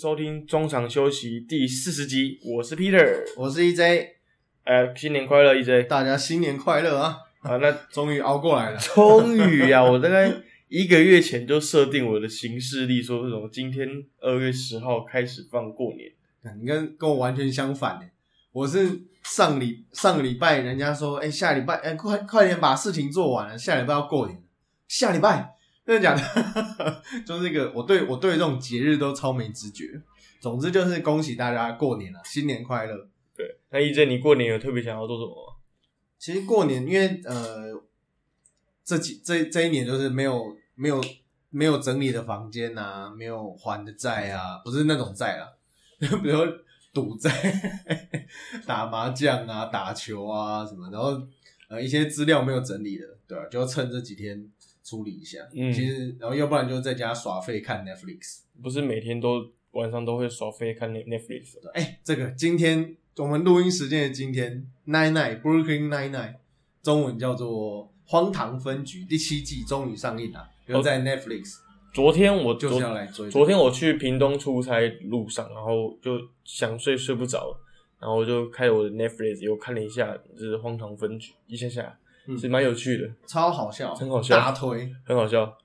收听中场休息第四十集，我是 Peter，我是 EJ，呃，新年快乐，EJ！大家新年快乐啊！啊，那 终于熬过来了，终于啊，我大概一个月前就设定我的行事历，说什么今天二月十号开始放过年。你跟跟我完全相反呢，我是上礼上个礼拜人家说，哎，下礼拜，哎，快快点把事情做完了，下礼拜要过年，下礼拜。真的假的？就是这个，我对我对这种节日都超没知觉。总之就是恭喜大家过年了，新年快乐。对，那一真，你过年有特别想要做什么吗？其实过年，因为呃，这几这这一年就是没有没有没有整理的房间啊，没有还的债啊，不是那种债啦，比如赌债、打麻将啊、打球啊什么，然后呃一些资料没有整理的，对吧？就要趁这几天。处理一下，嗯，其实然后要不然就在家耍废看 Netflix，不是每天都晚上都会耍废看 Netflix 的。哎，这个今天我们录音时间的今天，Nine Nine Brooklyn Nine Nine，中文叫做《荒唐分局》第七季终于上映了，又在 Netflix。昨天我就是要来追，昨天我去屏东出差路上，然后就想睡睡不着，然后我就开我的 Netflix 又看了一下，就是《荒唐分局》，一下下。是蛮有趣的，超好笑，很好笑，大推，很好笑。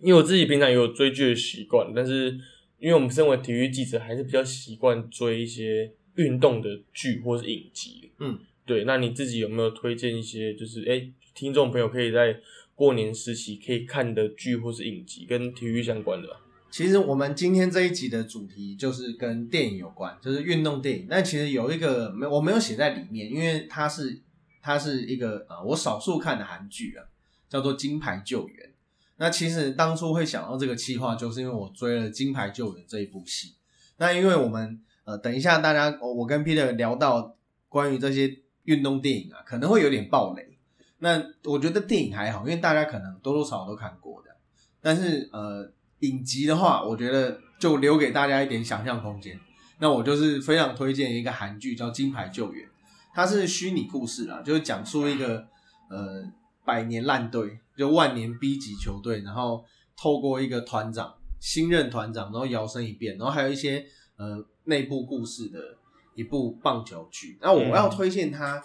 因为我自己平常也有追剧的习惯，但是因为我们身为体育记者，还是比较习惯追一些运动的剧或是影集。嗯，对。那你自己有没有推荐一些，就是哎，听众朋友可以在过年时期可以看的剧或是影集，跟体育相关的？其实我们今天这一集的主题就是跟电影有关，就是运动电影。但其实有一个没我没有写在里面，因为它是。它是一个呃，我少数看的韩剧啊，叫做《金牌救援》。那其实当初会想到这个企划，就是因为我追了《金牌救援》这一部戏。那因为我们呃，等一下大家我跟 Peter 聊到关于这些运动电影啊，可能会有点暴雷。那我觉得电影还好，因为大家可能多多少少都看过的。但是呃，影集的话，我觉得就留给大家一点想象空间。那我就是非常推荐一个韩剧叫《金牌救援》。它是虚拟故事啦，就是讲述一个呃百年烂队，就万年 B 级球队，然后透过一个团长新任团长，然后摇身一变，然后还有一些呃内部故事的一部棒球剧。那我要推荐他，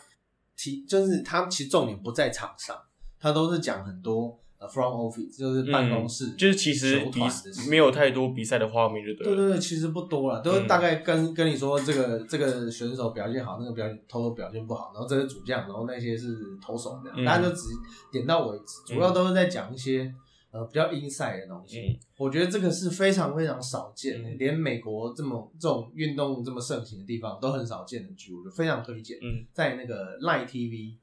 提就是他其实重点不在场上，他都是讲很多。呃，from office 就是办公室，就是其实比没有太多比赛的画面，就对。对对对，其实不多了，都是大概跟跟你说这个这个选手表现好，那个表现投手表现不好，然后这是主将，然后那些是投手这样，大家就只点到为止，主要都是在讲一些呃比较 inside 的东西。我觉得这个是非常非常少见的，连美国这么这种运动这么盛行的地方都很少见的剧，我就非常推荐。嗯，在那个 Line TV，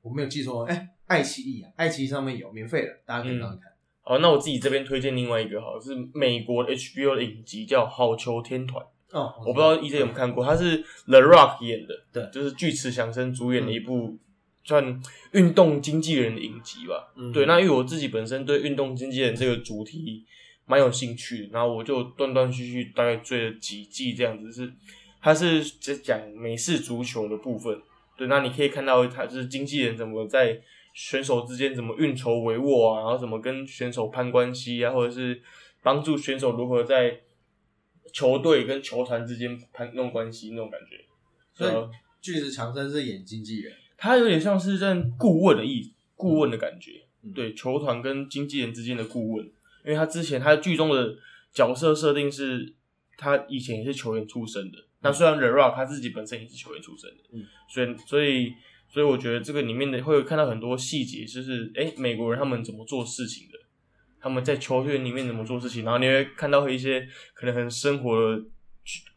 我没有记错，哎。爱奇艺啊，爱奇艺上面有免费的，大家可以上去看。好，那我自己这边推荐另外一个，好是美国的 HBO 的影集叫《好球天团》。哦，我不知道 EJ 有没有看过，它是 The Rock 演的，对，就是巨池祥生主演的一部算运动经纪人的影集吧。对，那因为我自己本身对运动经纪人这个主题蛮有兴趣，然后我就断断续续大概追了几季这样子，是它是只讲美式足球的部分。对，那你可以看到他就是经纪人怎么在。选手之间怎么运筹帷幄啊？然后怎么跟选手攀关系啊？或者是帮助选手如何在球队跟球团之间攀弄关系那种感觉。所以巨石强森是演经纪人，他有点像是任顾问的意顾问的感觉。对，球团跟经纪人之间的顾问，因为他之前他剧中的角色设定是他以前也是球员出身的。那虽然 The Rock 他自己本身也是球员出身的，嗯，所以所以。所以我觉得这个里面的会有看到很多细节，就是哎，美国人他们怎么做事情的，他们在球队里面怎么做事情，然后你会看到一些可能很生活的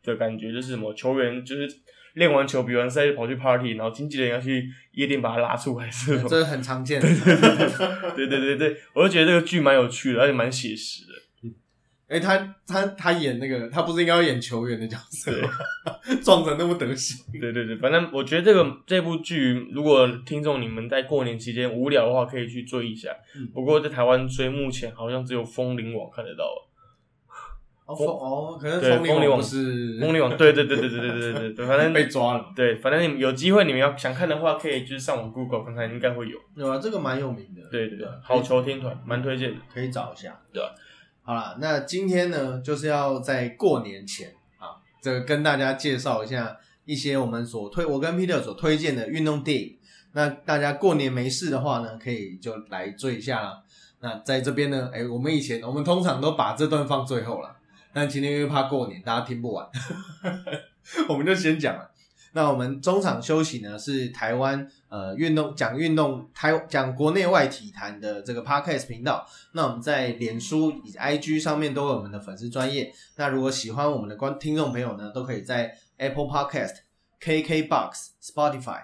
的感觉，就是什么球员就是练完球比完赛就跑去 party，然后经纪人要去夜店把他拉出来，是这是很常见 的。对对对对，我就觉得这个剧蛮有趣的，而且蛮写实的。哎，他他他演那个，他不是应该要演球员的角色吗？撞成那么德行。对对对，反正我觉得这个这部剧，如果听众你们在过年期间无聊的话，可以去追一下。不过在台湾追，目前好像只有风铃网看得到。哦哦，可能风铃网是风铃网，对对对对对对对对对，反正 被抓了。对，反正你们有机会，你们要想看的话，可以就是上网 Google 看看，应该会有。有啊，这个蛮有名的。对对对，好球天团蛮推荐的，可以找一下。对吧？好了，那今天呢，就是要在过年前啊，这个跟大家介绍一下一些我们所推，我跟 Peter 所推荐的运动电影。那大家过年没事的话呢，可以就来追一下啦。那在这边呢，哎，我们以前我们通常都把这段放最后了，但今天因为怕过年大家听不完，我们就先讲了。那我们中场休息呢，是台湾呃运动讲运动台讲国内外体坛的这个 podcast 频道。那我们在脸书以及 IG 上面都有我们的粉丝专业。那如果喜欢我们的观听众朋友呢，都可以在 Apple Podcast、KKBox、Spotify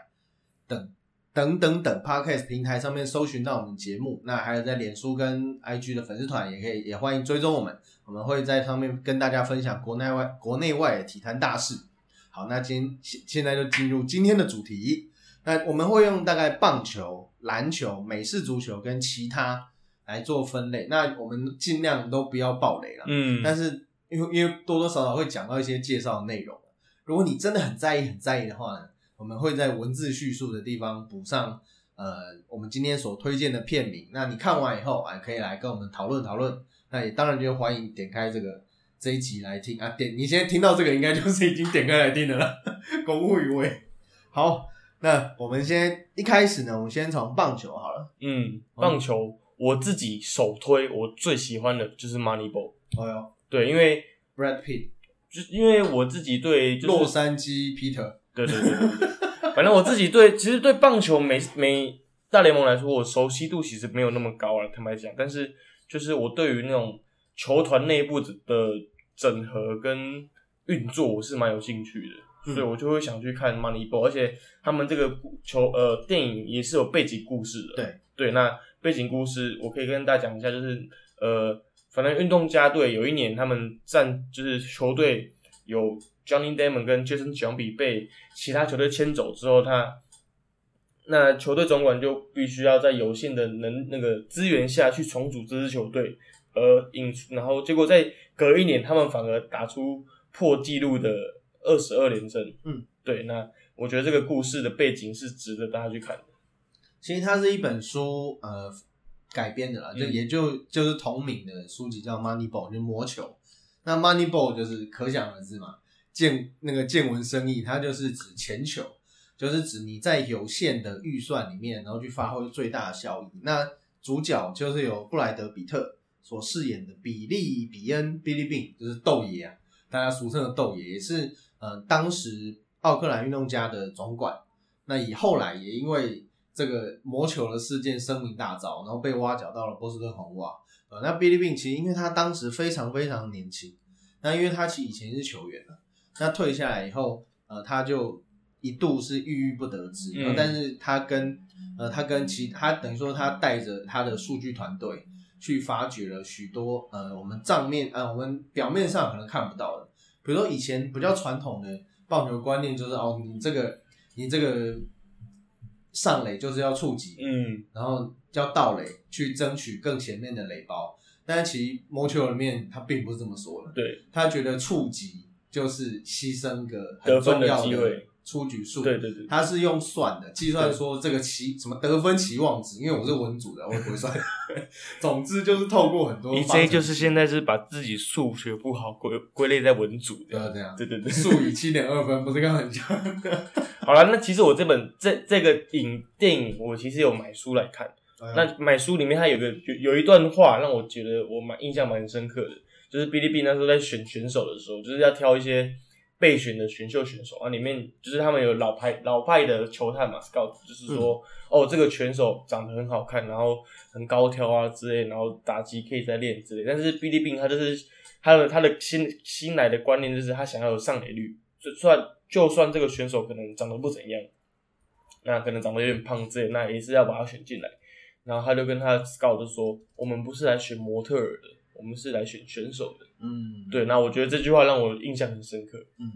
等等等等 podcast 平台上面搜寻到我们节目。那还有在脸书跟 IG 的粉丝团也可以，也欢迎追踪我们。我们会在上面跟大家分享国内外国内外的体坛大事。好，那今现现在就进入今天的主题。那我们会用大概棒球、篮球、美式足球跟其他来做分类。那我们尽量都不要爆雷了。嗯，但是因为因为多多少少会讲到一些介绍内容。如果你真的很在意、很在意的话呢，我们会在文字叙述的地方补上呃我们今天所推荐的片名。那你看完以后啊，可以来跟我们讨论讨论。那也当然就欢迎点开这个。这一集来听啊，点你现在听到这个，应该就是已经点开来听的了。公务于位，好，那我们先一开始呢，我们先从棒球好了。嗯，棒球我自己首推，我最喜欢的就是 Moneyball。哦哟，对，因为 Brad Pitt，就因为我自己对洛杉矶 Peter，对对对对，反正我自己对，其实对棒球美美大联盟来说，我熟悉度其实没有那么高了，坦白讲。但是就是我对于那种。球团内部的整合跟运作，我是蛮有兴趣的，所以我就会想去看 Moneyball，而且他们这个球呃电影也是有背景故事的。对对，那背景故事我可以跟大家讲一下，就是呃，反正运动家队有一年他们战就是球队有 Johnny Damon 跟 Jason 奖比被其他球队牵走之后，他那球队总管就必须要在有限的能那个资源下去重组这支球队。而引，然后结果在隔一年，他们反而打出破纪录的二十二连胜。嗯，对，那我觉得这个故事的背景是值得大家去看的。其实它是一本书，呃，改编的啦，就也就就是同名的书籍叫《Moneyball》，就魔球。那 Moneyball 就是可想而知嘛，见那个见闻生意，它就是指钱球，就是指你在有限的预算里面，然后去发挥最大的效益。那主角就是有布莱德比特。所饰演的比利比恩 Billy Bean 就是豆爷啊，大家俗称的豆爷，也是呃当时奥克兰运动家的总管。那以后来也因为这个魔球的事件声名大噪，然后被挖角到了波士顿红袜。呃，那 Billy Bean 其实因为他当时非常非常年轻，那因为他其实以前是球员了，那退下来以后，呃，他就一度是郁郁不得志。嗯。但是他跟呃他跟其他等于说他带着他的数据团队。去发掘了许多呃，我们账面呃，我们表面上可能看不到的，比如说以前比较传统的棒球观念就是哦，你这个你这个上垒就是要触及，嗯，然后要盗垒去争取更前面的垒包，但是其实魔球里面他并不是这么说的，对他觉得触及就是牺牲个很重要的机会。出局数，对对对，他是用算的计算，说这个期什么得分期望值，因为我是文组的，我不会算。总之就是透过很多，你这就是现在是把自己数学不好归归类在文组的，这样，对对对，数语七点二分，不是刚很强。好了，那其实我这本这这个影电影，我其实有买书来看。那买书里面它有个有有一段话让我觉得我蛮印象蛮深刻的，就是哔哩哔哩那时候在选选手的时候，就是要挑一些。备选的选秀选手啊，里面就是他们有老派老派的球探嘛，scout，就是说，哦，这个选手长得很好看，然后很高挑啊之类，然后打击可以再练之类。但是 B D B 他就是他的他的新新来的观念就是他想要有上垒率，就算就算这个选手可能长得不怎样，那可能长得有点胖之类，那也是要把他选进来。然后他就跟他 scout 就说，我们不是来选模特儿的，我们是来选选手的。嗯，对，那我觉得这句话让我印象很深刻。嗯，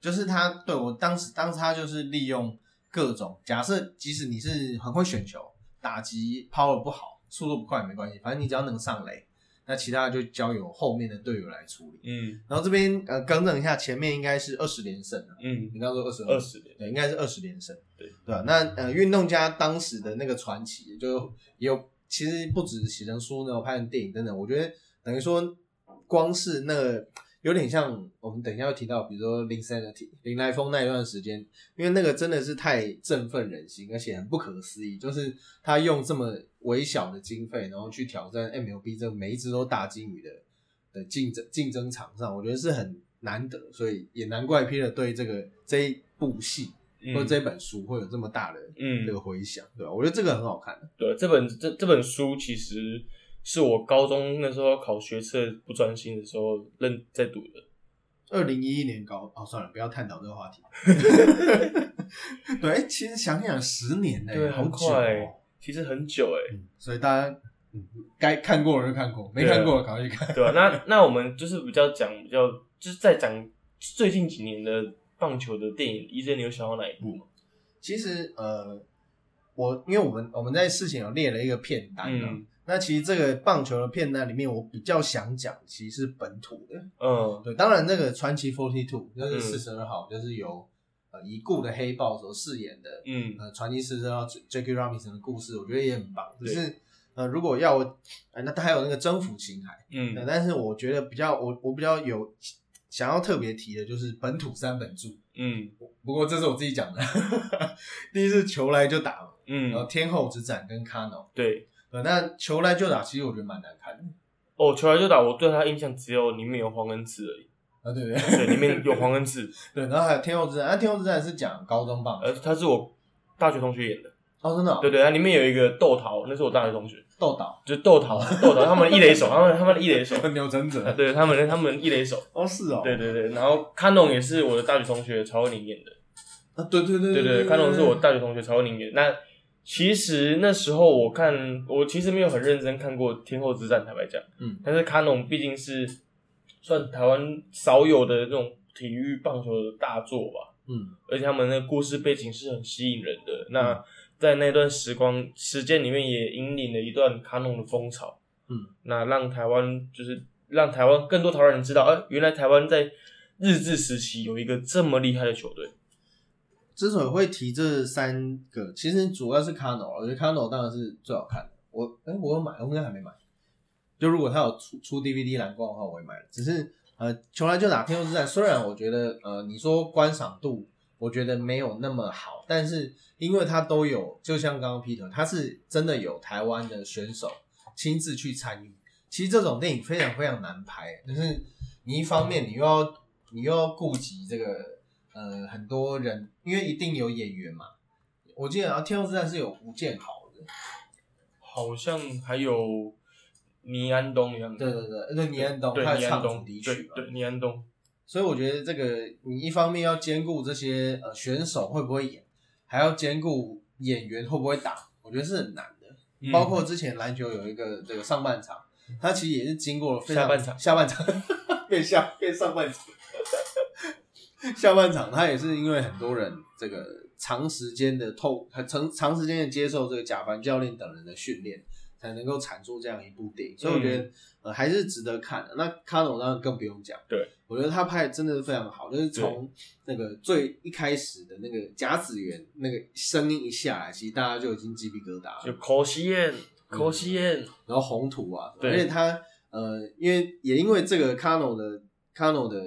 就是他对我当时，当时他就是利用各种假设，即使你是很会选球，打击 power 不好，速度不快没关系，反正你只要能上垒，那其他的就交由后面的队友来处理。嗯，然后这边呃更正一下，前面应该是二十连胜啊。嗯，你刚刚说二十二十连，对，应该是二十连胜。对，对吧？那呃，运动家当时的那个传奇，就也有其实不止写成书呢，拍成电影等等，我觉得等于说。光是那个有点像我们等一下要提到，比如说林 Sanity 林来疯那一段时间，因为那个真的是太振奋人心，而且很不可思议，就是他用这么微小的经费，然后去挑战 MLB 这每一支都大金鱼的的竞争竞争场上，我觉得是很难得，所以也难怪 Peter 对这个这一部戏。或者这本书会有这么大的嗯这个回响，对吧？我觉得这个很好看。对，这本这这本书其实是我高中那时候考学测不专心的时候认在读的。二零一一年高哦，算了，不要探讨这个话题。对，其实想想十年呢，对，好快哦。，其实很久哎，嗯所以大家嗯该看过的就看过，没看过的赶快去看。对吧？那那我们就是比较讲比较，就是在讲最近几年的棒球的电影，医生你有想到哪一部吗？其实呃，我因为我们我们在事情有列了一个片单啊，嗯那其实这个棒球的片段里面，我比较想讲其实是本土的。嗯对，当然那个传奇 Forty Two 就是嗯四十二号，就是由呃已故的黑豹所饰演的嗯呃传奇四十二号 Jackie Robinson 的故事，我觉得也很棒。只是呃，如果要我，呃，那他还有那个征服情海，对嗯但是我觉得比较我我比较有想要特别提的就是本土三本柱。嗯不过这是我自己讲的，第一是球来就打嘛，然后嗯，天后之战跟 Cano，对。对，那球来就打其实我觉得蛮难看的哦，球来就打，我对他印象只有里面有黄恩赐而已。啊，对不对？对，里面有黄恩赐，对，然后还有天后之战，那、天后之战是讲高中棒球呃，他是我大学同学演的。哦，真的、哦，对对，它里面有一个豆桃，那是我大学同学，豆岛就是豆桃，豆桃他们的一垒手，他们他们的一垒手，对他们他们的一垒手，哦是哦，对对对，然后康农也是我的大学同学曹文宁演的，啊对对对对对，康农是我大学同学曹文宁演的。那其实那时候我看，我其实没有很认真看过《天后之战》，坦白讲，嗯，但是卡农毕竟是算台湾少有的那种体育棒球的大作吧，嗯而且他们的故事背景是很吸引人的。那在那段时光时间里面，也引领了一段卡农的风潮。嗯，那让台湾就是让台湾更多台湾人知道，哎、原来台湾在日治时期有一个这么厉害的球队。之所以会提这三个，其实主要是 Cano，我觉得 Cano 当然是最好看的。我哎、我有买，我应该还没买。就如果他有出出 DVD 蓝光的话，我会买的。只是呃，球来就打天后之战，虽然我觉得呃，你说观赏度，我觉得没有那么好，但是因为它都有，就像刚刚 Peter，他是真的有台湾的选手亲自去参与。其实这种电影非常非常难拍，就是你一方面你又要你又要顾及这个呃很多人，因为一定有演员嘛。我记得啊，《天后之战》是有吴建豪的，好像还有倪安东一样的，对对对，那倪安东对他唱主倪安东，题曲嘛，对对倪安东，所以我觉得这个你一方面要兼顾这些呃选手会不会演，还要兼顾演员会不会打，我觉得是很难的。嗯包括之前篮球有一个这个上半场，他其实也是经过了非常下半场下半场 变下变上半场，下半场他也是因为很多人这个长时间的透很长长时间的接受这个贾凡教练等人的训练，才能够产出这样一部电影，所以我觉得、呃还是值得看的。那卡农当然更不用讲，对。我觉得他拍的真的是非常好，就是从那个最一开始的那个甲子园那个声音一下来，其实大家就已经鸡皮疙瘩了。就可惜燕，口西燕，然后红土啊，而且他呃，因为也因为这个 Cano 的 Cano 的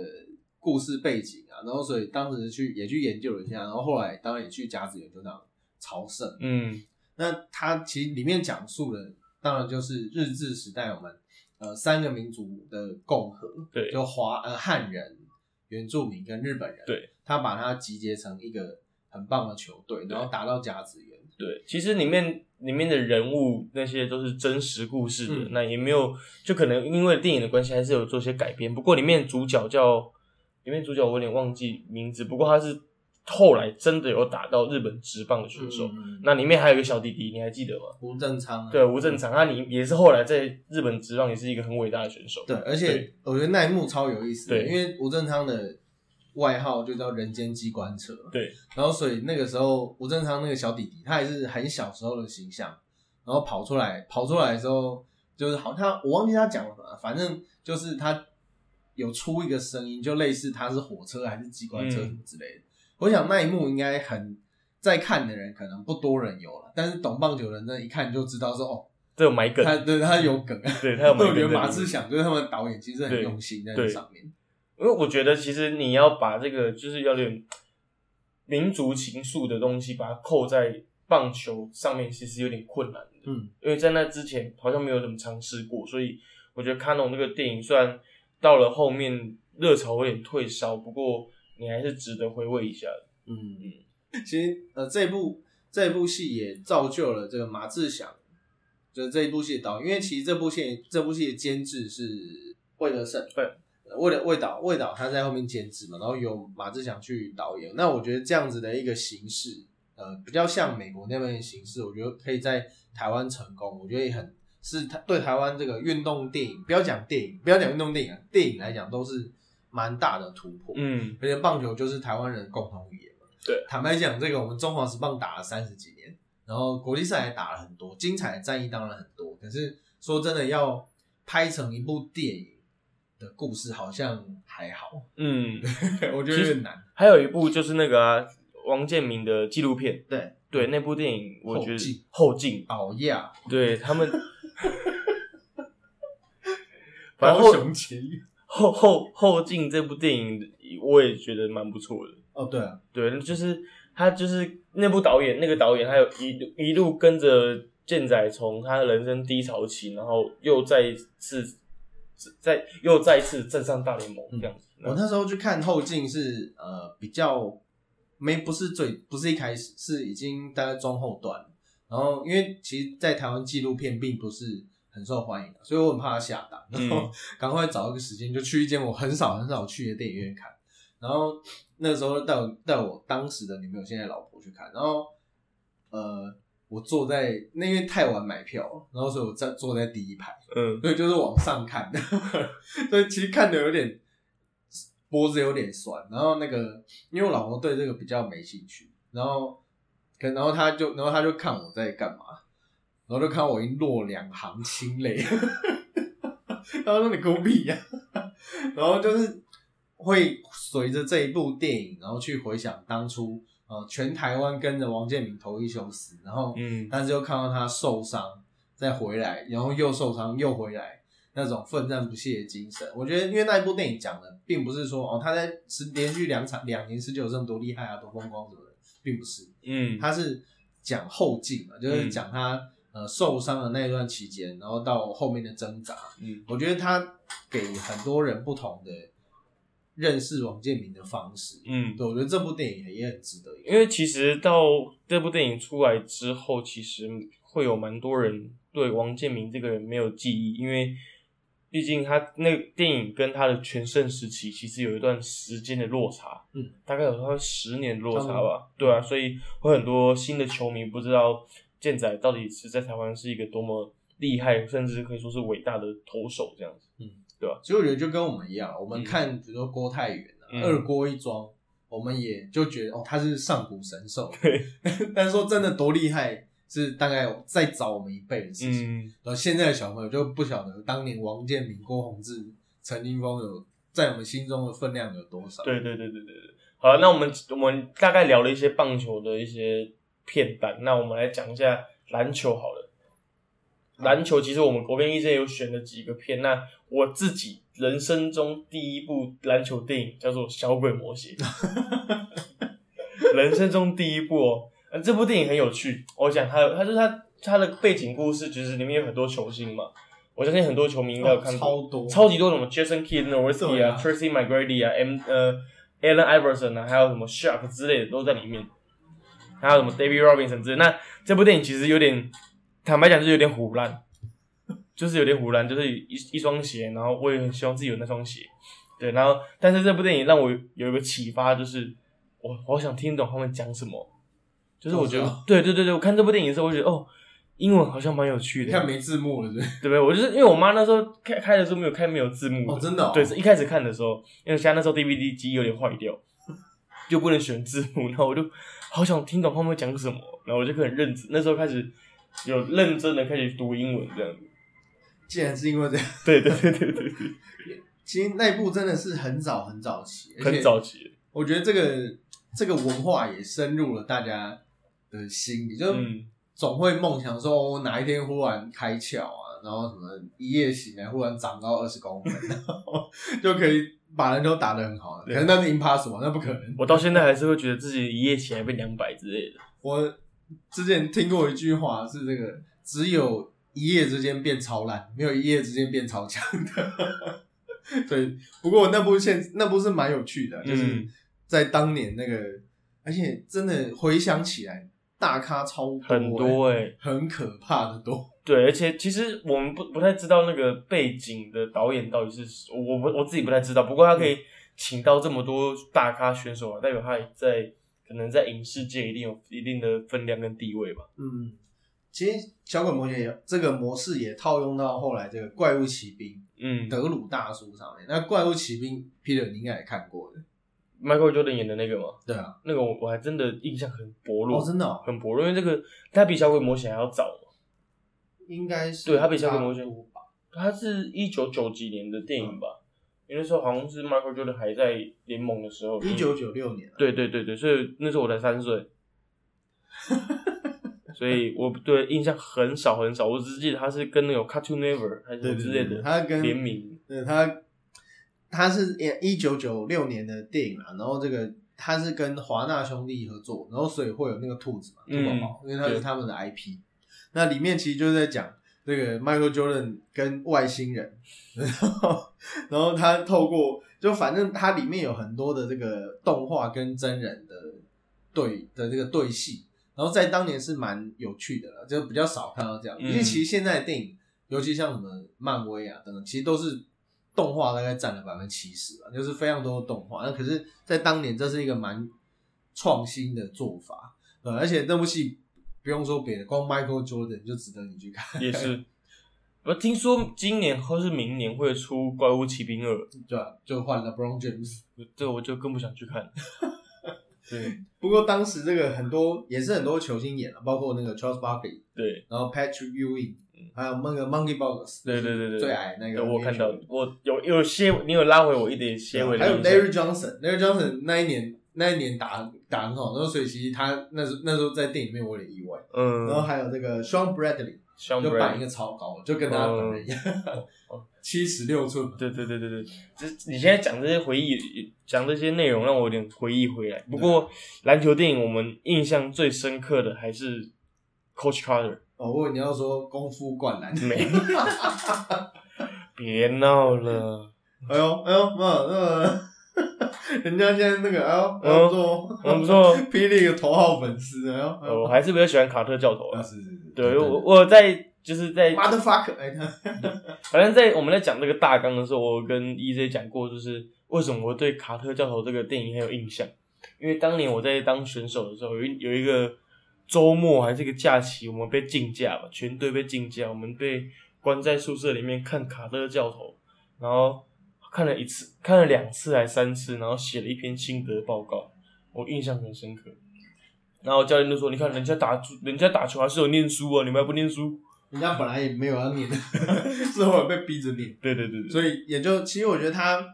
故事背景啊，然后所以当时去也去研究了一下，然后后来当然也去甲子园就这样朝圣。嗯那他其实里面讲述的当然就是日治时代我们呃三个民族的共和，对就华呃汉人、原住民跟日本人，对，他把它集结成一个很棒的球队，然后打到甲子园。对，其实里面里面的人物那些都是真实故事的，嗯那也没有，就可能因为电影的关系，还是有做些改编。不过里面主角叫，里面主角我有点忘记名字，不过他是后来真的有打到日本职棒的选手。嗯，那里面还有一个小弟弟，你还记得吗？吴正昌啊，对，吴正昌，他你也是后来在日本职棒也是一个很伟大的选手。对，而且我觉得那一幕超有意思因为吴正昌的外号就叫人间机关车，对，然后所以那个时候吴正昌那个小弟弟，他也是很小时候的形象，然后跑出来，跑出来的时候就是好，他我忘记他讲了什么，反正就是他有出一个声音，就类似他是火车还是机关车嗯什么之类的。我想那一幕应该很在看的人可能不多人有了，但是懂棒球的人那一看就知道说哦，这有埋梗，他对他有梗，对他有埋 我觉得梗在里面。马志祥就是他们导演其实很用心在这上面。因为我觉得其实你要把这个就是要有点民族情愫的东西，把它扣在棒球上面，其实有点困难的。嗯，因为在那之前好像没有怎么尝试过，所以我觉得《卡农》这个电影虽然到了后面热潮有点退烧，不过你还是值得回味一下的。嗯，其实呃，这部这部戏也造就了这个马志祥，就是这一部戏的导演，因为其实这部戏这部戏的监制是魏德胜，对呃，魏德魏导魏导他在后面监制嘛，然后由马志祥去导演。那我觉得这样子的一个形式，呃，比较像美国那边的形式，我觉得可以在台湾成功，我觉得也很是台对台湾这个运动电影，不要讲电影，不要讲运动电影啊，电影来讲都是蛮大的突破。嗯，而且棒球就是台湾人共同语言嘛。对，坦白讲，这个我们中华职棒打了三十几年，然后国际赛也打了很多，精彩的战役当然很多。可是说真的，要拍成一部电影的故事，好像还好，嗯，我觉得有点难。还有一部就是那个啊，王建民的纪录片，对，对那部电影，我觉得后劲后劲，熬夜，对他们，反正后。后后后进这部电影，我也觉得蛮不错的。哦，对啊，对，就是他就是那部导演，那个导演，他有一一路跟着健仔从他的人生低潮期，然后又再次再又再次站上大联盟这样子。我那时候去看后进是呃比较没不是最不是一开始是已经大概中后段了，然后因为其实，在台湾纪录片并不是很受欢迎的，所以我很怕它下档，然后 赶快找一个时间就去一间我很少很少去的电影院看，然后那时候带我带我当时的女朋友现在老婆去看，然后呃我坐在那因为太晚买票，然后所以我在坐在第一排。嗯所以就是往上看，所以其实看的有点脖子有点酸。然后那个，因为我老婆对这个比较没兴趣，然后可然后他就然后他就看我在干嘛，然后就看我已经落两行清泪，然后说你狗屁呀，然后就是会随着这一部电影，然后去回想当初呃全台湾跟着王建民投一休死，然后嗯但是又看到他受伤再回来，然后又受伤又回来，那种奋战不懈的精神，我觉得因为那一部电影讲的，并不是说哦他在十连续两场两年十九胜多厉害啊多风光什么的，并不是，嗯。他是讲后劲嘛，就是讲他、呃受伤的那一段期间，然后到后面的挣扎，嗯。我觉得他给很多人不同的认识王建民的方式，嗯，对我觉得这部电影也很值得，因为其实到这部电影出来之后，其实会有蛮多人对王建民这个人没有记忆，因为毕竟他那个电影跟他的全盛时期其实有一段时间的落差，嗯，大概有他十年的落差吧，对啊，所以会很多新的球迷不知道健仔到底是在台湾是一个多么厉害，甚至可以说是伟大的投手这样子，其实我觉得就跟我们一样，我们嗯。看比如说郭泰源啊，嗯。二郭一庄，我们也就觉得哦他是上古神兽，对，但是说真的多厉害，是大概再早我们一辈的事情。嗯，然后现在的小朋友就不晓得当年王建民、郭宏志、陈金峰有在我们心中的分量有多少。对对对对对对。好了，那我们我们大概聊了一些棒球的一些片段，那我们来讲一下篮球好了。篮球其实我们国边医生有选了几个片，那我自己人生中第一部篮球电影叫做《小鬼魔鞋》，人生中第一部哦。呃这部电影很有趣，我讲它，它就是它它的背景故事，就是里面有很多球星嘛。我相信很多球迷应该有看过，超多超级多什么 Jason Kidd、Nowitzki 啊、对啊 Tracy McGrady 啊、M 呃 Allen Iverson 啊，还有什么 Shark 之类的都在里面，还有什么 David Robinson 之类的。那这部电影其实有点，坦白讲就是有点胡乱，就是有点胡乱，就是一一双鞋，然后我也很希望自己有那双鞋，对，然后但是这部电影让我有一个启发，就是我我想听懂他们讲什么，就是我觉得，对对对对，我看这部电影的时候，我觉得哦，英文好像蛮有趣的，你看没字幕了是不是？对 不对？我就是因为我妈那时候开开的时候没有开没有字幕哦，真的、哦。对，是一开始看的时候，因为现在那时候 DVD 机有点坏掉，就不能选字幕，然后我就好想听懂他们讲什么，然后我就很认真，那时候开始有认真的开始读英文这样子。竟然是因为这样，对对对对对对，其实那一部真的是很早很早期，很早期。我觉得这个这个文化也深入了大家的心里，就、嗯总会梦想说，我哪一天忽然开窍啊，然后什么一夜醒来忽然长高二十公分，然后就可以把人都打得很好。可能那是 impossible，那不可能。我到现在还是会觉得自己一夜起来变两百之类的。我之前听过一句话是这个：只有一夜之间变超烂，没有一夜之间变超强的。对，不过那部现那部是蛮有趣的，就是在当年那个，而且真的回想起来，大咖超多很多哎、很可怕的多。对，而且其实我们不不太知道那个背景的导演到底是我我我自己不太知道，不过他可以请到这么多大咖选手啊，代表他也在可能在影视界一定有一定的分量跟地位吧。嗯，其实小鬼魔也这个模式也套用到后来这个怪物骑兵嗯德鲁大叔上面。那怪物骑兵 Peter 你应该也看过的，，Michael Jordan 演的那个嘛，对啊，那个我我还真的印象很薄弱，哦，真的、哦，很薄弱，因为这个他比小鬼魔仙还要早嘛，应该是对他比小鬼魔先差不多吧。他是一九九几年的电影吧，因为那时候好像是 Michael Jordan 还在联盟的时候，一九九六年、啊，对对对对，所以那时候我才三岁，所以我对印象很少很少，我只记得他是跟那个 Cartoon Network 还是之类的他跟联名，对他他是一九九六年的电影啊，然后这个他是跟华纳兄弟合作，然后所以会有那个兔子嘛，兔宝宝，因为他是他们的 IP。那里面其实就是在讲这个 Michael Jordan 跟外星人，然 后然后他透过就反正它里面有很多的这个动画跟真人的对的这个对戏，然后在当年是蛮有趣的了，就比较少看到这样，嗯因为其实现在的电影，尤其像什么漫威啊等等，其实都是动画大概占了百分之七十吧，就是非常多的动画。那可是，在当年这是一个蛮创新的做法，呃，而且那部戏不用说别的，光 Michael Jordan 就值得你去看，也是。我听说今年或是明年会出《怪物骑兵二》，对吧？就换了 LeBron James。这我就更不想去看。对不过当时这个很多也是很多球星演了，包括那个 Charles Barkley，对然后 Patrick Ewing，还有那个 Monkey Box，对对对对，最矮那个我看到我有有些你有拉回我一点些微还有 Larry Johnson，Larry Johnson 那一年那一年打打很好，然后所以其实他那时那时候在电影里面我有点意外。嗯，然后还有这个 Sean Bradley 像就扮一个超高，就跟他本人一样。哦，七十六寸。对对对对对，这你现在讲这些回忆，讲这些内容，让我有点回忆回来。不过篮球电影，我们印象最深刻的还是 Coach Carter。哦，我以为你要说功夫灌篮。没，别闹了，哎 呦哎呦，妈，那个人家现在那个哎呦，哎嗯呦不错，很不错。霹雳的头号粉丝，哎呦，哎呦我还是比较喜欢卡特教头啊啊。是是是，对我，我在就是在 motherfucker，哎他，反正在我们在讲这个大纲的时候，我跟 EJ 讲过，就是为什么我对卡特教头这个电影很有印象。因为当年我在当选手的时候，有一有一个周末还是一个假期，我们被禁驾吧，全队被禁驾，我们被关在宿舍里面看卡特教头，然后看了一次，看了两次还三次，然后写了一篇心得报告，我印象很深刻。然后教练就说：“你看人家打人家打球还是有念书啊，你们还不念书人家本来也没有要念，是后来被逼着念，？”对对对对，所以也就其实我觉得他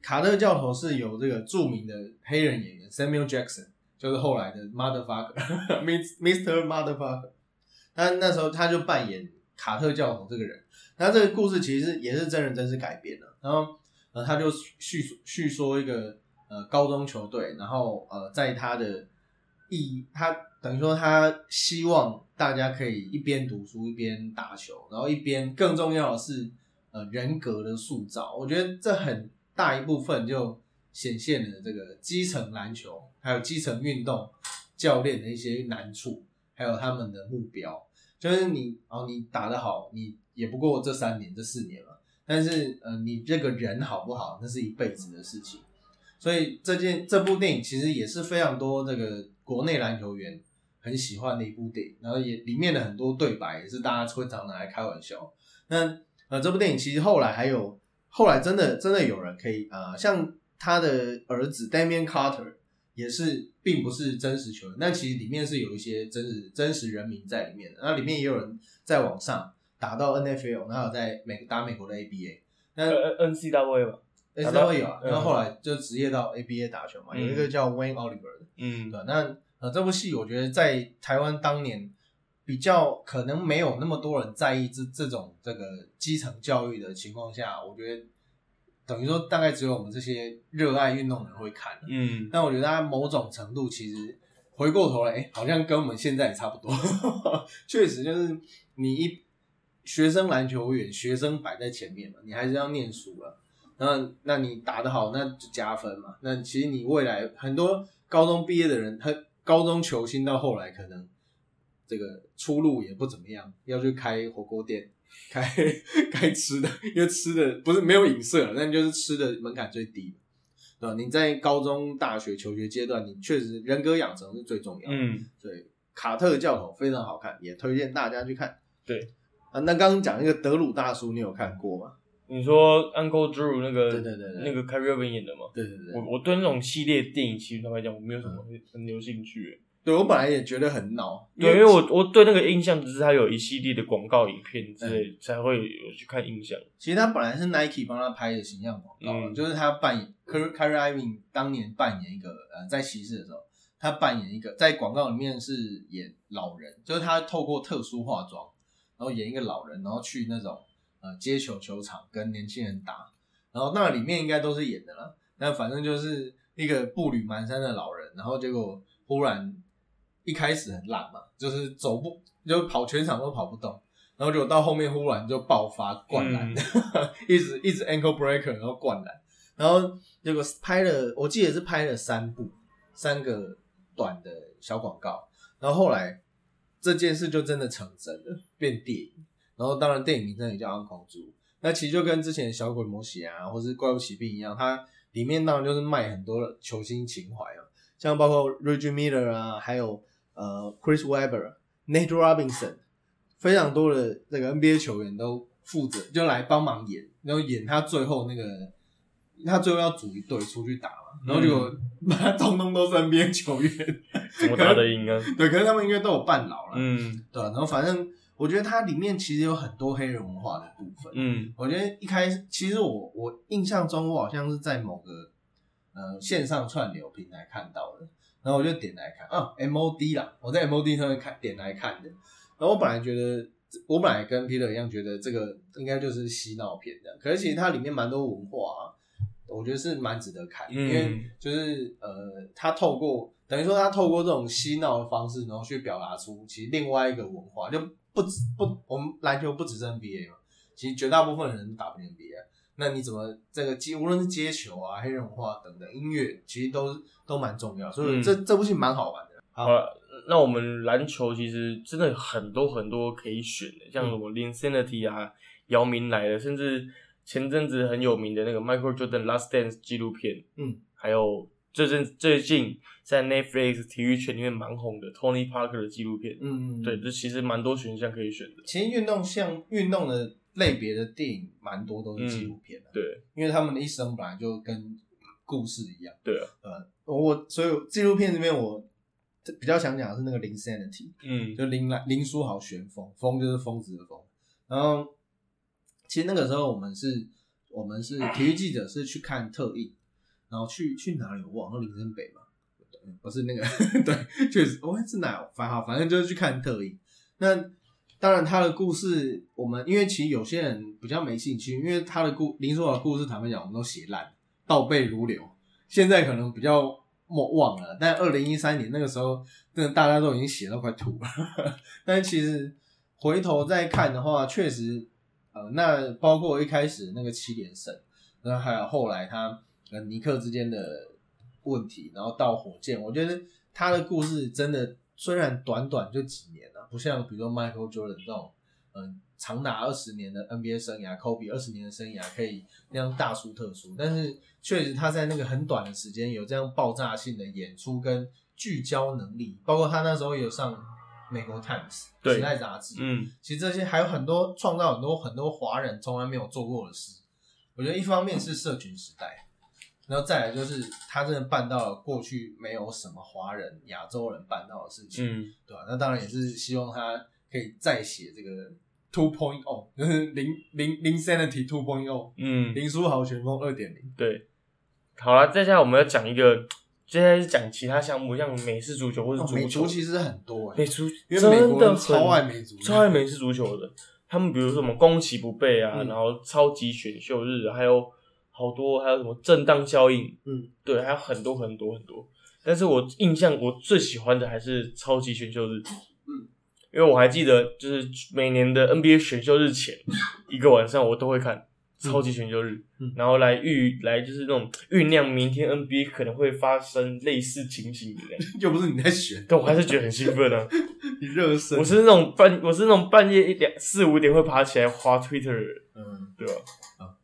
卡特教头是有这个著名的黑人演员 Samuel Jackson，就是后来的 Motherfucker，Mr. Motherfucker，他那时候他就扮演卡特教头这个人。那这个故事其实也是真人真事改编的，然后呃他就叙叙说一个呃高中球队，然后呃在他的意他等于说他希望大家可以一边读书一边打球，然后一边更重要的是呃人格的塑造。我觉得这很大一部分就显现了这个基层篮球还有基层运动教练的一些难处，还有他们的目标。就是你哦，你打得好，你也不过这三年这四年嘛。但是呃，你这个人好不好，那是一辈子的事情。所以这件这部电影其实也是非常多这个国内篮球员很喜欢的一部电影，然后也里面的很多对白也是大家会常拿来开玩笑。那呃，这部电影其实后来还有后来真的真的有人可以呃，像他的儿子 Damian Carter 也是并不是真实球员，但其实里面是有一些真实真实人名在里面的。那里面也有人在网上打到 NFL，然后有在美打美国的 ABA。那呃 N C W 吧，S 打到 W 有啊，嗯然后后来就职业到 ABA 打球嘛，嗯有一个叫 Wayne Oliver 的，嗯对？那呃，这部戏我觉得在台湾当年比较可能没有那么多人在意这这种这个基层教育的情况下，我觉得等于说大概只有我们这些热爱运动的人会看。嗯，但我觉得它某种程度其实回过头来，哎，好像跟我们现在也差不多。确实就是你一学生篮球员，学生摆在前面嘛，你还是要念书了。那那你打得好，那就加分嘛。那其实你未来很多高中毕业的人，他高中球星到后来可能这个出路也不怎么样，要去开火锅店，开 开吃的，因为吃的不是没有影射，但就是吃的门槛最低，对吧？你在高中、大学求学阶段，你确实人格养成是最重要的。嗯，对，卡特教头非常好看，也推荐大家去看。对啊，那刚刚讲那个德鲁大叔，你有看过吗？你说 Uncle Drew 那个，对对对对那个 Kyrie Irving 演的吗？对对对，我我对那种系列电影，其实坦白讲，我没有什么很有兴趣。对我本来也觉得很恼，对，因为我我对那个印象只是他有一系列的广告影片之类，才会有去看印象。其实他本来是 Nike 帮他拍的形象广告，就是他扮演 Kyrie Irving 当年扮演一个呃，在骑士的时候，他扮演一个在广告里面是演老人，就是他透过特殊化妆，然后演一个老人，然后去那种。呃，接球球场跟年轻人打，然后那里面应该都是演的啦。那反正就是一个步履蹒跚的老人，然后结果忽然一开始很烂嘛，就是走不就跑全场都跑不动，然后就到后面忽然就爆发灌篮，一直一直 ankle breaker，然后灌篮，然后结果拍了，我记得是拍了三部三个短的小广告，然后后来这件事就真的成真了，变电影。然后，当然，电影名称也叫《安狂猪》。那其实就跟之前《小鬼魔血》啊，或是《怪物骑兵》一样，它里面当然就是卖很多球星情怀啊，像包括 Reggie Miller 啊，还有呃 Chris Webber、Nate Robinson，非常多的这个 NBA 球员都负责就来帮忙演，然后演他最后那个，他最后要组一队出去打嘛，然后结果 他通通都是 NBA 球员，怎么打得赢啊？对，可是他们应该都有半老了，嗯，对，然后反正。我觉得它里面其实有很多黑人文化的部分。嗯，我觉得一开始，其实我我印象中，我好像是在某个呃线上串流平台看到的，然后我就点来看啊，MOD 啦，我在 MOD 上面看点来看的。然后我本来觉得，我本来跟 Peter 一样，觉得这个应该就是嬉闹片的，可是其实它里面蛮多文化，啊我觉得是蛮值得看，因为就是呃，他透过等于说他透过这种嬉闹的方式，然后去表达出其实另外一个文化就。不止不，我们篮球不只是 NBA 嘛，其实绝大部分人都打不 NBA。那你怎么这个接，无论是接球啊、黑人文化等等音乐，其实都都蛮重要。所以这这部戏蛮好玩的。好了，那我们篮球其实真的很多很多可以选的，像什么 Linsanity 啊、姚明来了，甚至前阵子很有名的那个 Michael Jordan Last Dance 纪录片，嗯，还有。最近最近在 Netflix 体育圈里面蛮红的 Tony Parker 的纪录片，嗯，对，这其实蛮多选项可以选的。其实运动像运动的类别的电影，蛮多都是纪录片的，对，因为他们的一生本来就跟故事一样，对啊，呃，我所以纪录片这边我比较想讲的是那个林 Sanity，嗯，就林来林书豪旋风，风就是疯子的疯，然后其实那个时候我们是，我们是体育记者，是去看特映。然后去去哪里？我忘了林森北嘛，不是那个，对，确实，我是哪？反好，反正就是去看特映。那当然，他的故事我们因为其实有些人比较没兴趣，因为他的故林书豪的故事，坦白讲，我们都写烂，倒背如流。现在可能比较忘忘了，但二零一三年那个时候，真的大家都已经写到快吐了。但其实回头再看的话，确实，呃，那包括一开始那个七连胜，然后还有后来他。跟尼克之间的问题，然后到火箭，我觉得他的故事真的虽然短短就几年了，不像比如说 Michael Jordan 这种，嗯，长达二十年的 NBA 生涯，Kobe 二十年的生涯可以那样大书特书，但是确实他在那个很短的时间有这样爆炸性的演出跟聚焦能力，包括他那时候有上美国 Times 时代杂志，嗯，其实这些还有很多创造很多很多华人从来没有做过的事，我觉得一方面是社群时代。然后再来就是，他真的办到了过去没有什么华人、亚洲人办到的事情，嗯，对吧？那当然也是希望他可以再写这个 two point o 就是零零零 sanity two point o 嗯，林书豪旋风二点零。对，好了，接下来我们要讲一个，接下来是讲其他项目，像美式足球或者哦美足球。足其实很多哎，美足因为美真的国人超爱美足，超爱美式足球的。他们比如说什么攻其不备啊，嗯。然后超级选秀日，还有好多还有什么震荡效应，嗯，对，还有很多很多很多。但是我印象我最喜欢的还是超级选秀日，嗯，因为我还记得就是每年的 NBA 选秀日前一个晚上我都会看超级选秀日，嗯然后来预来就是那种酝酿明天 NBA 可能会发生类似情形的那样，又不是你在选，但我还是觉得很兴奋啊。你热身，我是那种半我是那种半夜一点四五点会爬起来滑 Twitter 的人，嗯。对吧？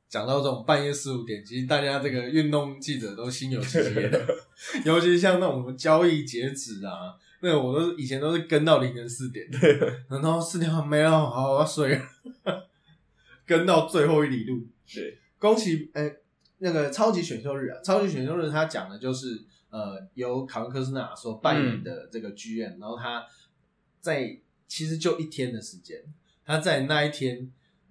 讲到这种半夜四五点，其实大家这个运动记者都心有戚戚焉，尤其像那种什么交易截止啊，那个我都以前都是跟到凌晨四点，然后四点半没了，好我要睡了，跟到最后一里路。对，宫崎呃那个超级选秀日啊，超级选秀日他讲的就是呃由卡文科斯纳所扮演的这个剧院、然后他在其实就一天的时间，他在那一天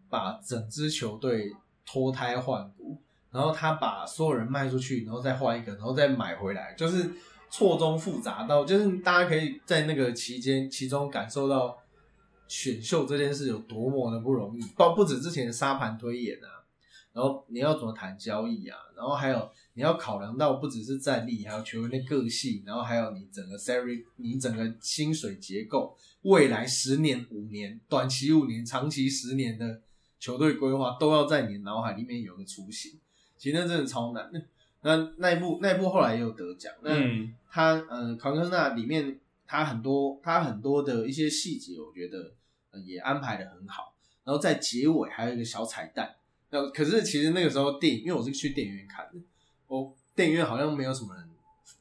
把整支球队脱胎换骨，然后他把所有人卖出去，然后再换一个，然后再买回来，就是错综复杂到，就是大家可以在那个期间其中感受到选秀这件事有多么的不容易，包不止之前的沙盘推演啊，然后你要怎么谈交易啊，然后还有你要考量到不只是战力，还有球员的个性，然后还有你整个 salary，你整个薪水结构，未来十年、五年、短期五年、长期十年的球队规划都要在你脑海里面有个雏形。其实那真的超难。那那一部那一部后来也有得奖。那嗯，他呃，考克纳里面他很多他很多的一些细节，我觉得、呃、也安排的很好。然后在结尾还有一个小彩蛋。那可是其实那个时候电影，因为我是去电影院看的，我电影院好像没有什么人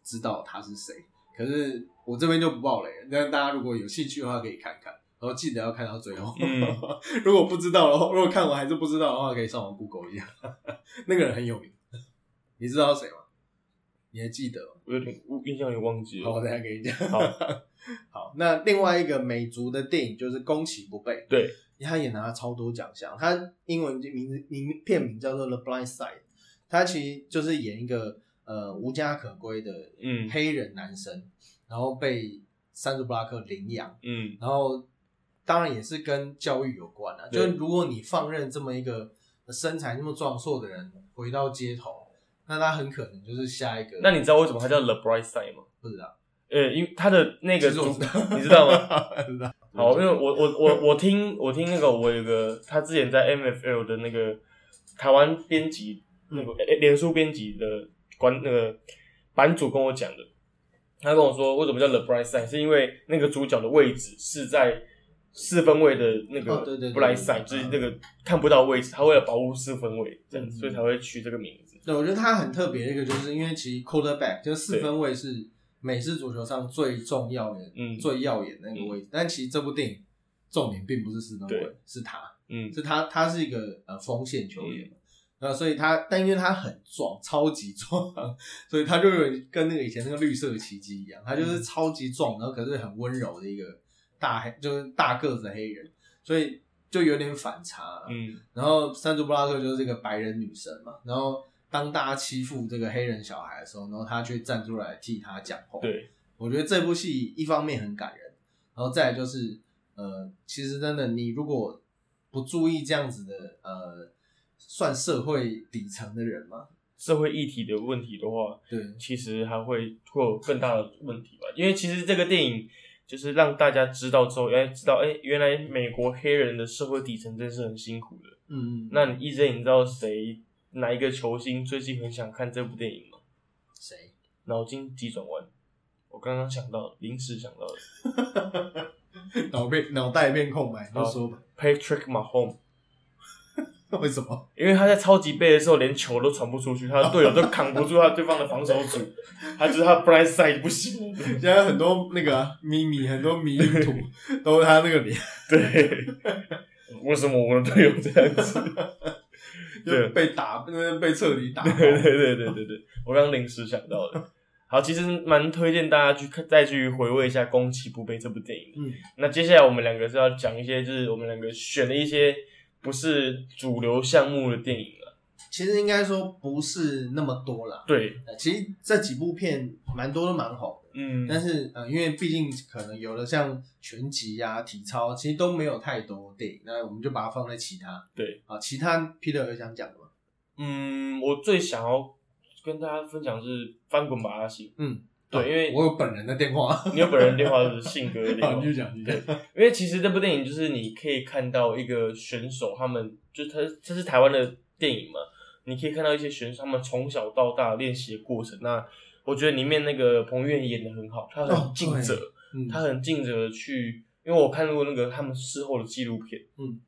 知道他是谁。可是我这边就不爆雷了，那大家如果有兴趣的话可以看看，然后记得要看到最后。嗯 如果不知道的话，如果看完还是不知道的话，可以上网 Google 一下。那个人很有名，你知道谁吗？你还记得？我有点我印象有点忘记了好，我了。等下给你讲。好，好，那另外一个美族的电影就是《攻其不备》，对，他也拿了超多奖项。他英文名字名片名叫做《The Blind Side》，他其实就是演一个呃无家可归的嗯黑人男生，然后被山竹布拉克领养，嗯然后当然也是跟教育有关啊。就是如果你放任这么一个身材那么壮硕的人回到街头，那他很可能就是下一个。那你知道为什么他叫 The Bright Side 吗？不知道？呃，因为他的那个你知道吗？知道。好，因为我我我我听我听那个我有个他之前在 MFL 的那个台湾编辑那个诶脸书编辑的关那个版主跟我讲的，他跟我说为什么叫 The Bright Side，是因为那个主角的位置是在四分位的那个哦对对对 Bright 对 Side，对就是那个看不到位置，他为了保护四分位这样所以才会取这个名字。对，我觉得他很特别的一个，就是因为其实 quarterback 就是四分位是美式足球上最重要的、嗯最耀眼的那个位置。但其实这部电影重点并不是四分位，是他，嗯是他，他是一个呃锋线球员。那、所以他，但因为他很壮，超级壮，所以他就有点跟那个以前那个绿色奇迹一样，他就是超级壮，然后可是很温柔的一个大黑，就是大个子的黑人，所以就有点反差。嗯然后山竹布拉克就是这个白人女神嘛，然后当大家欺负这个黑人小孩的时候，然后他却站出来替他讲话。，对，我觉得这部戏一方面很感人，然后再来就是呃，其实真的你如果不注意这样子的呃，算社会底层的人嘛，社会议题的问题的话，对，其实还会会有更大的问题吧。因为其实这个电影就是让大家知道之后，原来知道，哎、原来美国黑人的社会底层真是很辛苦的。嗯嗯，那你一直你知道谁哪一个球星最近很想看这部电影吗？谁？脑筋急转弯，我刚刚想到，临时想到的 脑变脑袋变空白，你说吧，Patrick Mahomes，为什么？因为他在超级杯的时候连球都传不出去，他的队友都扛不住他对方的防守组，他就是他 blind side 不行。现在很多那个啊咪咪，很多迷因图都是他那个脸。对，为什么我的队友这样子？对就被打，那被彻底打。对对对对对对，我刚刚临时想到的。好，其实蛮推荐大家去看，再去回味一下《攻其不备》这部电影。嗯，那接下来我们两个是要讲一些，就是我们两个选了一些不是主流项目的电影了。其实应该说不是那么多啦。对，呃其实这几部片蛮多都蛮好的，嗯，但是呃，因为毕竟可能有的像拳击啊、体操，其实都没有太多电影，那我们就把它放在其他对，啊。其他 Peter 有想讲的吗？嗯，我最想要跟大家分享是《翻滚吧，阿信》。嗯，对，因为我有本人的电话，你有本人电话是信哥的电话 好，你，就讲。因为其实这部电影就是你可以看到一个选手，他们就是他这是台湾的电影嘛，你可以看到一些选手他们从小到大练习的过程。那我觉得里面那个彭于晏演的很好，他哦很尽责，嗯，他很尽责的去，因为我看过那个他们事后的纪录片，嗯，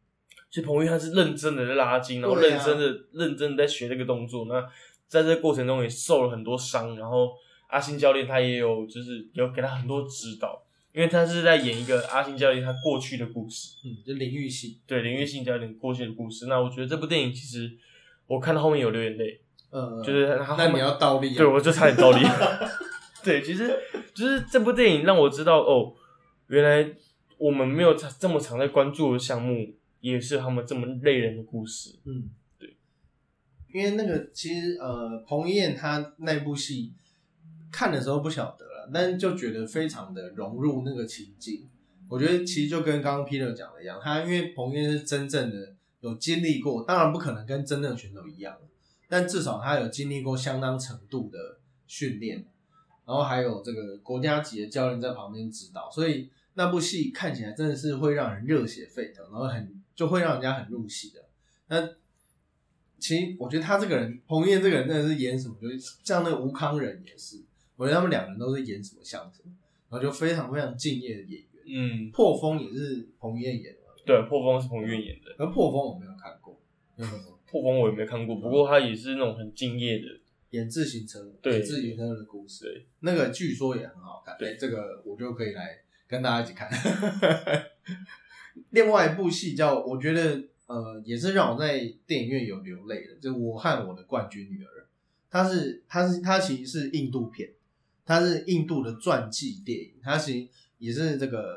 所以彭于晏他是认真的在拉筋，然后认真的、认真的在学这个动作。那在这个过程中也受了很多伤，然后阿信教练他也有就是有给他很多指导，因为他是在演一个阿信教练他过去的故事，嗯，就林玉信，对林玉信教练过去的故事。那我觉得这部电影其实我看到后面有流眼泪，呃，就是他后面那你要倒立啊，对，我就差点倒立。对，其实就是这部电影让我知道，哦，原来我们没有这么常在关注的项目，也是他们这么累人的故事。嗯，对，因为那个其实呃，彭于晏他那部戏看的时候不晓得了，但是就觉得非常的融入那个情境。我觉得其实就跟刚刚 Peter 讲的一样，他因为彭于晏是真正的有经历过，当然不可能跟真正的选手一样，但至少他有经历过相当程度的训练，然后还有这个国家级的教练在旁边指导，所以那部戏看起来真的是会让人热血沸腾，然后很就会让人家很入戏的。那其实我觉得他这个人，彭于晏这个人真的是演什么，就是像那个吴康仁也是，我觉得他们两个人都是演什么像什么，然后就非常非常敬业的演员。嗯，破风也是彭于晏演对，破风是彭于晏演的，而破风我没有看过，嗯，破风我也没看过，不过他也是那种很敬业的。演自行车，对演自行车的故事，对，那个据说也很好看，对哎这个我就可以来跟大家一起看。另外一部戏叫，我觉得呃也是让我在电影院有流泪的，就是《我和我的冠军女儿》，它是它是它其实是印度片，它是印度的传记电影，它其实也是这个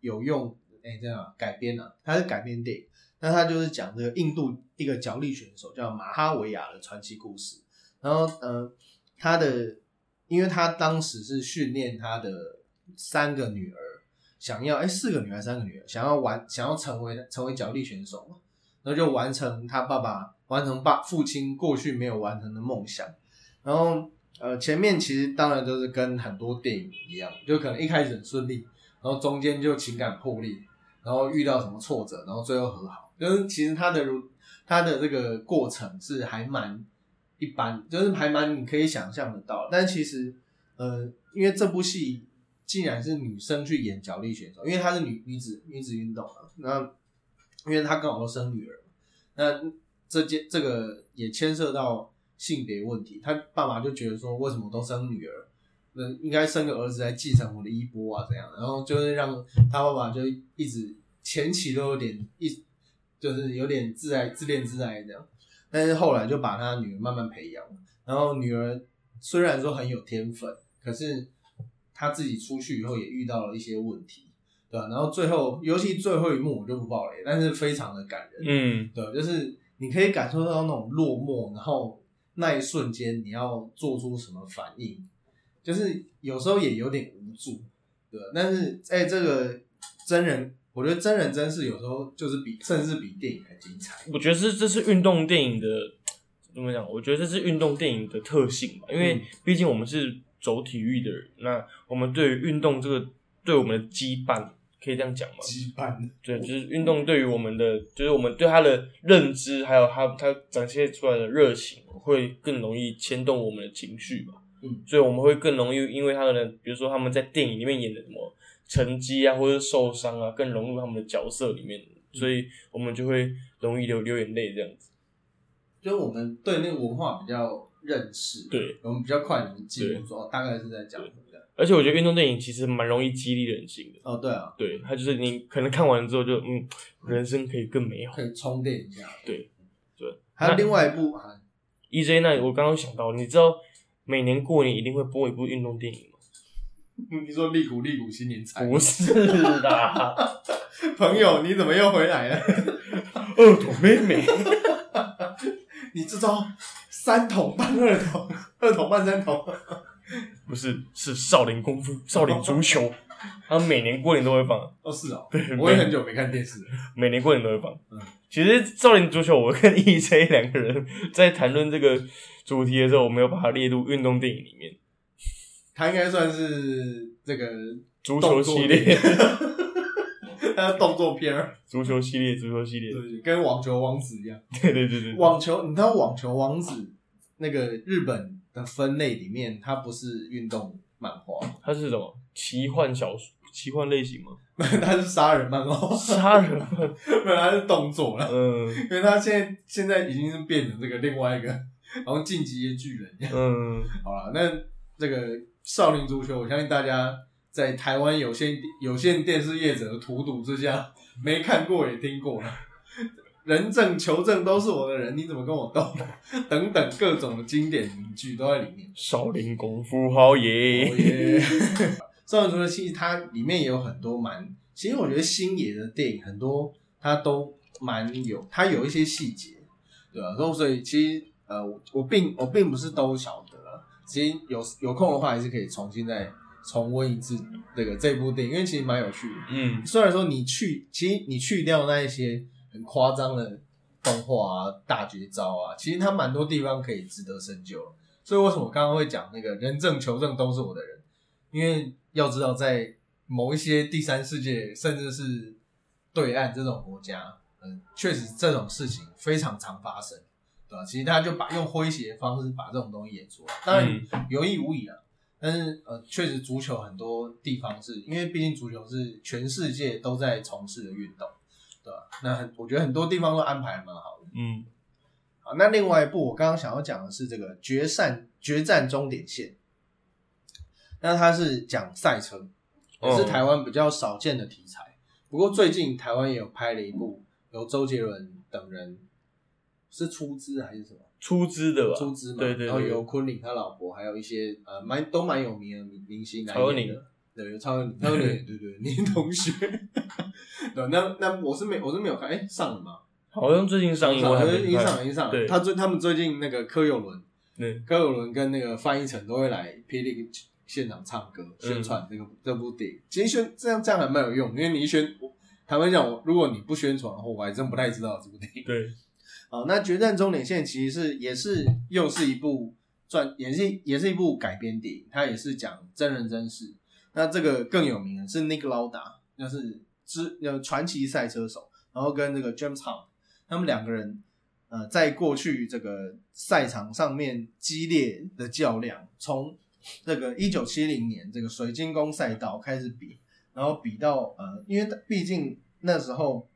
有用哎这样改编啊，它是改编电影，那它就是讲这个印度一个脚力选手叫马哈维亚的传奇故事。然后呃，他的，因为他当时是训练他的三个女儿，想要哎四个女儿三个女儿，想要完想要成为成为脚力选手嘛，然后就完成他爸爸完成爸父亲过去没有完成的梦想。然后呃前面其实当然都是跟很多电影一样，就可能一开始很顺利，然后中间就情感破裂，然后遇到什么挫折，然后最后和好。就是其实他的如他的这个过程是还蛮。一般就是还蛮你可以想象得到，但其实呃，因为这部戏竟然是女生去演角力选手，因为她是女女子女子运动啊，那因为她刚好都生女儿，那这件这个也牵涉到性别问题，她爸爸就觉得说为什么都生女儿，应该生个儿子来继承我的衣钵啊，这样，然后就是让他爸爸就一直前期都有点一就是有点自爱自恋自爱这样。但是后来就把他女儿慢慢培养，然后女儿虽然说很有天分，可是他自己出去以后也遇到了一些问题，对吧、然后最后，尤其最后一幕我就不爆雷，但是非常的感人，嗯，对，就是你可以感受到那种落寞，然后那一瞬间你要做出什么反应，就是有时候也有点无助，对，但是在这个真人。我觉得真人真事有时候就是比甚至比电影还精彩。我觉得是这是运动电影的怎么讲？我觉得这是运动电影的特性吧，因为嗯毕竟我们是走体育的人，那我们对于运动这个对我们的羁绊，可以这样讲吗？羁绊，对，就是运动对于我们的，就是我们对它的认知，还有它它展现出来的热情，会更容易牵动我们的情绪吧。嗯，所以我们会更容易因为他们的，比如说他们在电影里面演的什么成绩啊，或者受伤啊，更融入他们的角色里面，所以我们就会容易流流眼泪这样子。就是我们对那个文化比较认识，对，我们比较快能记对住说哦，大概是在讲什么的。而且我觉得运动电影其实蛮容易激励人心的。哦，对啊，对，它就是你可能看完之后就嗯，人生可以更美好。可以充电一下。对，对。还有另外一部啊，EJ 那我刚刚想到，你知道每年过年一定会播一部运动电影吗？你说利古利古新年财，不是啦，朋友，你怎么又回来了？二筒妹妹。你这招三桶半二桶，二桶半三桶，不是是少林功夫、少林足球，他们每年过年都会放。哦是哦，对，我也很久没看电视了。每年过年都会放。嗯其实少林足球，我跟 EJ 两个人在谈论这个主题的时候，我没有把它列入运动电影里面。它应该算是这个足球系列，它的动作片儿，足球系列，足球系列，对，跟网球王子一样。对对对对，网球，你知道网球王子那个日本的分类里面，它不是运动漫画，它是什么？奇幻小说、奇幻类型吗？它是杀人漫画，杀人犯，没有，它是动作了。嗯。因为它现在现在已经是变成这个另外一个，好像晋级的巨人一样。嗯，好了，那这个少林足球，我相信大家在台湾有线有线电视业者的荼毒之下，没看过也听过了。人证求证都是我的人，你怎么跟我斗？等等各种的经典名句都在里面。少林功夫好耶，哦耶！少林足球其实它里面也有很多蛮，其实我觉得星爷的电影很多它都蛮有，它有一些细节，对吧、然后所以其实呃，我我并我并不是都晓得，其实有有空的话还是可以重新再重温一次这个这部电影，因为其实蛮有趣的。嗯虽然说你去，其实你去掉那一些很夸张的动画啊、大绝招啊，其实它蛮多地方可以值得深究。所以为什么我刚刚会讲那个人证求证都是我的人？因为要知道，在某一些第三世界，甚至是对岸这种国家，嗯、确实这种事情非常常发生，对吧？其实他就把用诙谐的方式把这种东西演出来，当然嗯有意无意啊。但是呃，确实足球很多地方是因为毕竟足球是全世界都在从事的运动，对吧？那很我觉得很多地方都安排得蛮好的。嗯好，那另外一部我刚刚想要讲的是这个《决战决战终点线》，那它是讲赛车，也是哦台湾比较少见的题材。不过最近台湾也有拍了一部，由周杰伦等人是出资还是什么出资的吧，出资嘛？对对对然后由昆凌他老婆，还有一些呃蛮都蛮有名的明明星来演的。对，超有超有对对对，你同学。对，那那我是没我是没有看，哎、上了吗？好像最近上映，我还没看已经上了，已经上了。对他最他们最近那个柯有伦，对，柯有伦跟那个范逸臣都会来霹雳现场唱歌嗯宣传这个、这部电影。其实宣这样这样还蛮有用，因为你一宣，我坦白讲，我如果你不宣传的话，我还真不太知道这部电影。对，好，那《决战终点线》其实是也是又是一部传，也是也是一部改编电影，它也是讲真人真事。那这个更有名的是 Nick Lauda，就是之呃传奇赛车手，然后跟这个 James Hunt，他们两个人呃在过去这个赛场上面激烈的较量，从这个一九七零年这个水晶宫赛道开始比，然后比到呃，因为毕竟那时候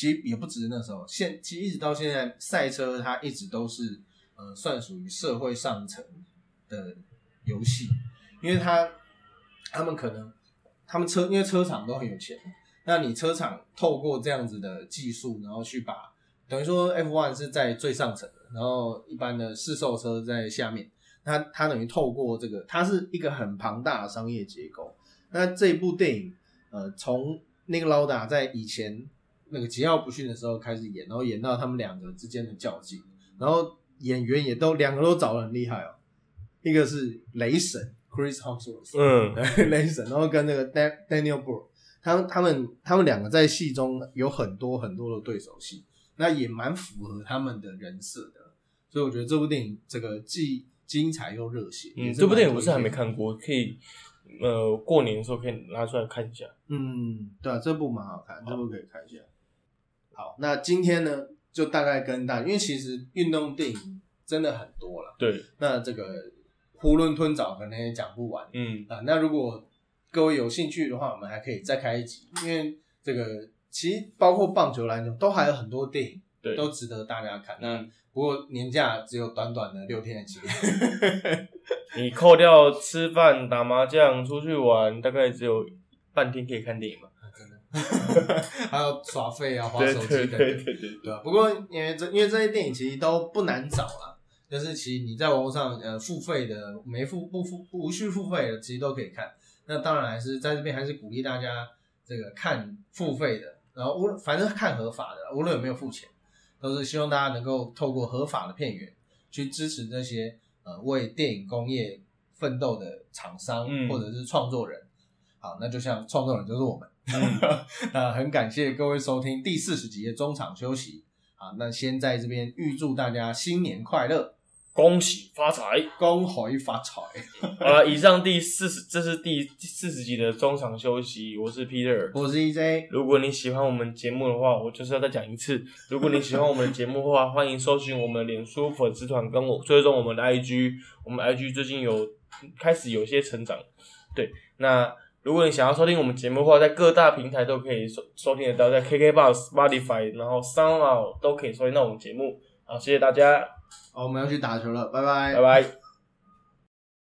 其实也不止那时候，现其实一直到现在，赛车它一直都是呃算属于社会上层的游戏，因为它他们可能他们车因为车厂都很有钱，那你车厂透过这样子的技术，然后去把等于说 F1 是在最上层的，然后一般的市售车在下面，那它等于透过这个，它是一个很庞大的商业结构。那这部电影，呃，从那个劳达在以前那个桀骜不驯的时候开始演，然后演到他们两个之间的较劲，然后演员也都两个都找的很厉害哦，一个是雷神 Chris Hemsworth，嗯 雷神，然后跟那个 Dan Daniel b r o 他们他们他们两个在戏中有很多很多的对手戏，那也蛮符合他们的人设的，所以我觉得这部电影这个既精彩又热血。嗯，这部电影我是还没。看过，可以呃过年的时候可以拿出来看一下。嗯，对啊，这部蛮好看，这部可以看一下。好，那今天呢，就大概跟大家，因为其实运动电影真的很多了，对，那这个囫囵吞枣可能也讲不完。嗯。啊，那如果各位有兴趣的话，我们还可以再开一集，因为这个其实包括棒球、篮球都还有很多电影对，都值得大家看。那嗯，不过年假只有短短的六天。的期间，你扣掉吃饭、打麻将、出去玩，大概只有半天可以看电影吧。还有耍废啊、划手机对等等，对对对，对吧、不过因为这因为这些电影其实都不难找啦，就是其实你在网络上呃付费的、没付不付无需付费的，其实都可以看。那当然还是在这边还是鼓励大家这个看付费的，然后无论反正看合法的，无论有没有付钱，都是希望大家能够透过合法的片源去支持这些呃为电影工业奋斗的厂商嗯或者是创作人。好，那就像创作人就是我们。嗯 那很感谢各位收听第四十集的中场休息。好，那先在这边预祝大家新年快乐，恭喜发财！恭喜发财。好了，以上第四十，这是第四十集的中场休息。我是 Peter。我是 EJ，如果你喜欢我们节目的话，我就是要再讲一次。如果你喜欢我们的节目的话，欢迎搜寻我们脸书粉丝团，跟我追踪我们的 IG。我们 IG 最近有开始有些成长。对，那如果你想要收听我们节目的话，在各大平台都可以收收听得到，在 KKBox、Spotify，然后 SoundCloud 都可以收听到我们节目。好，谢谢大家，好，我们要去打球了，拜拜拜拜。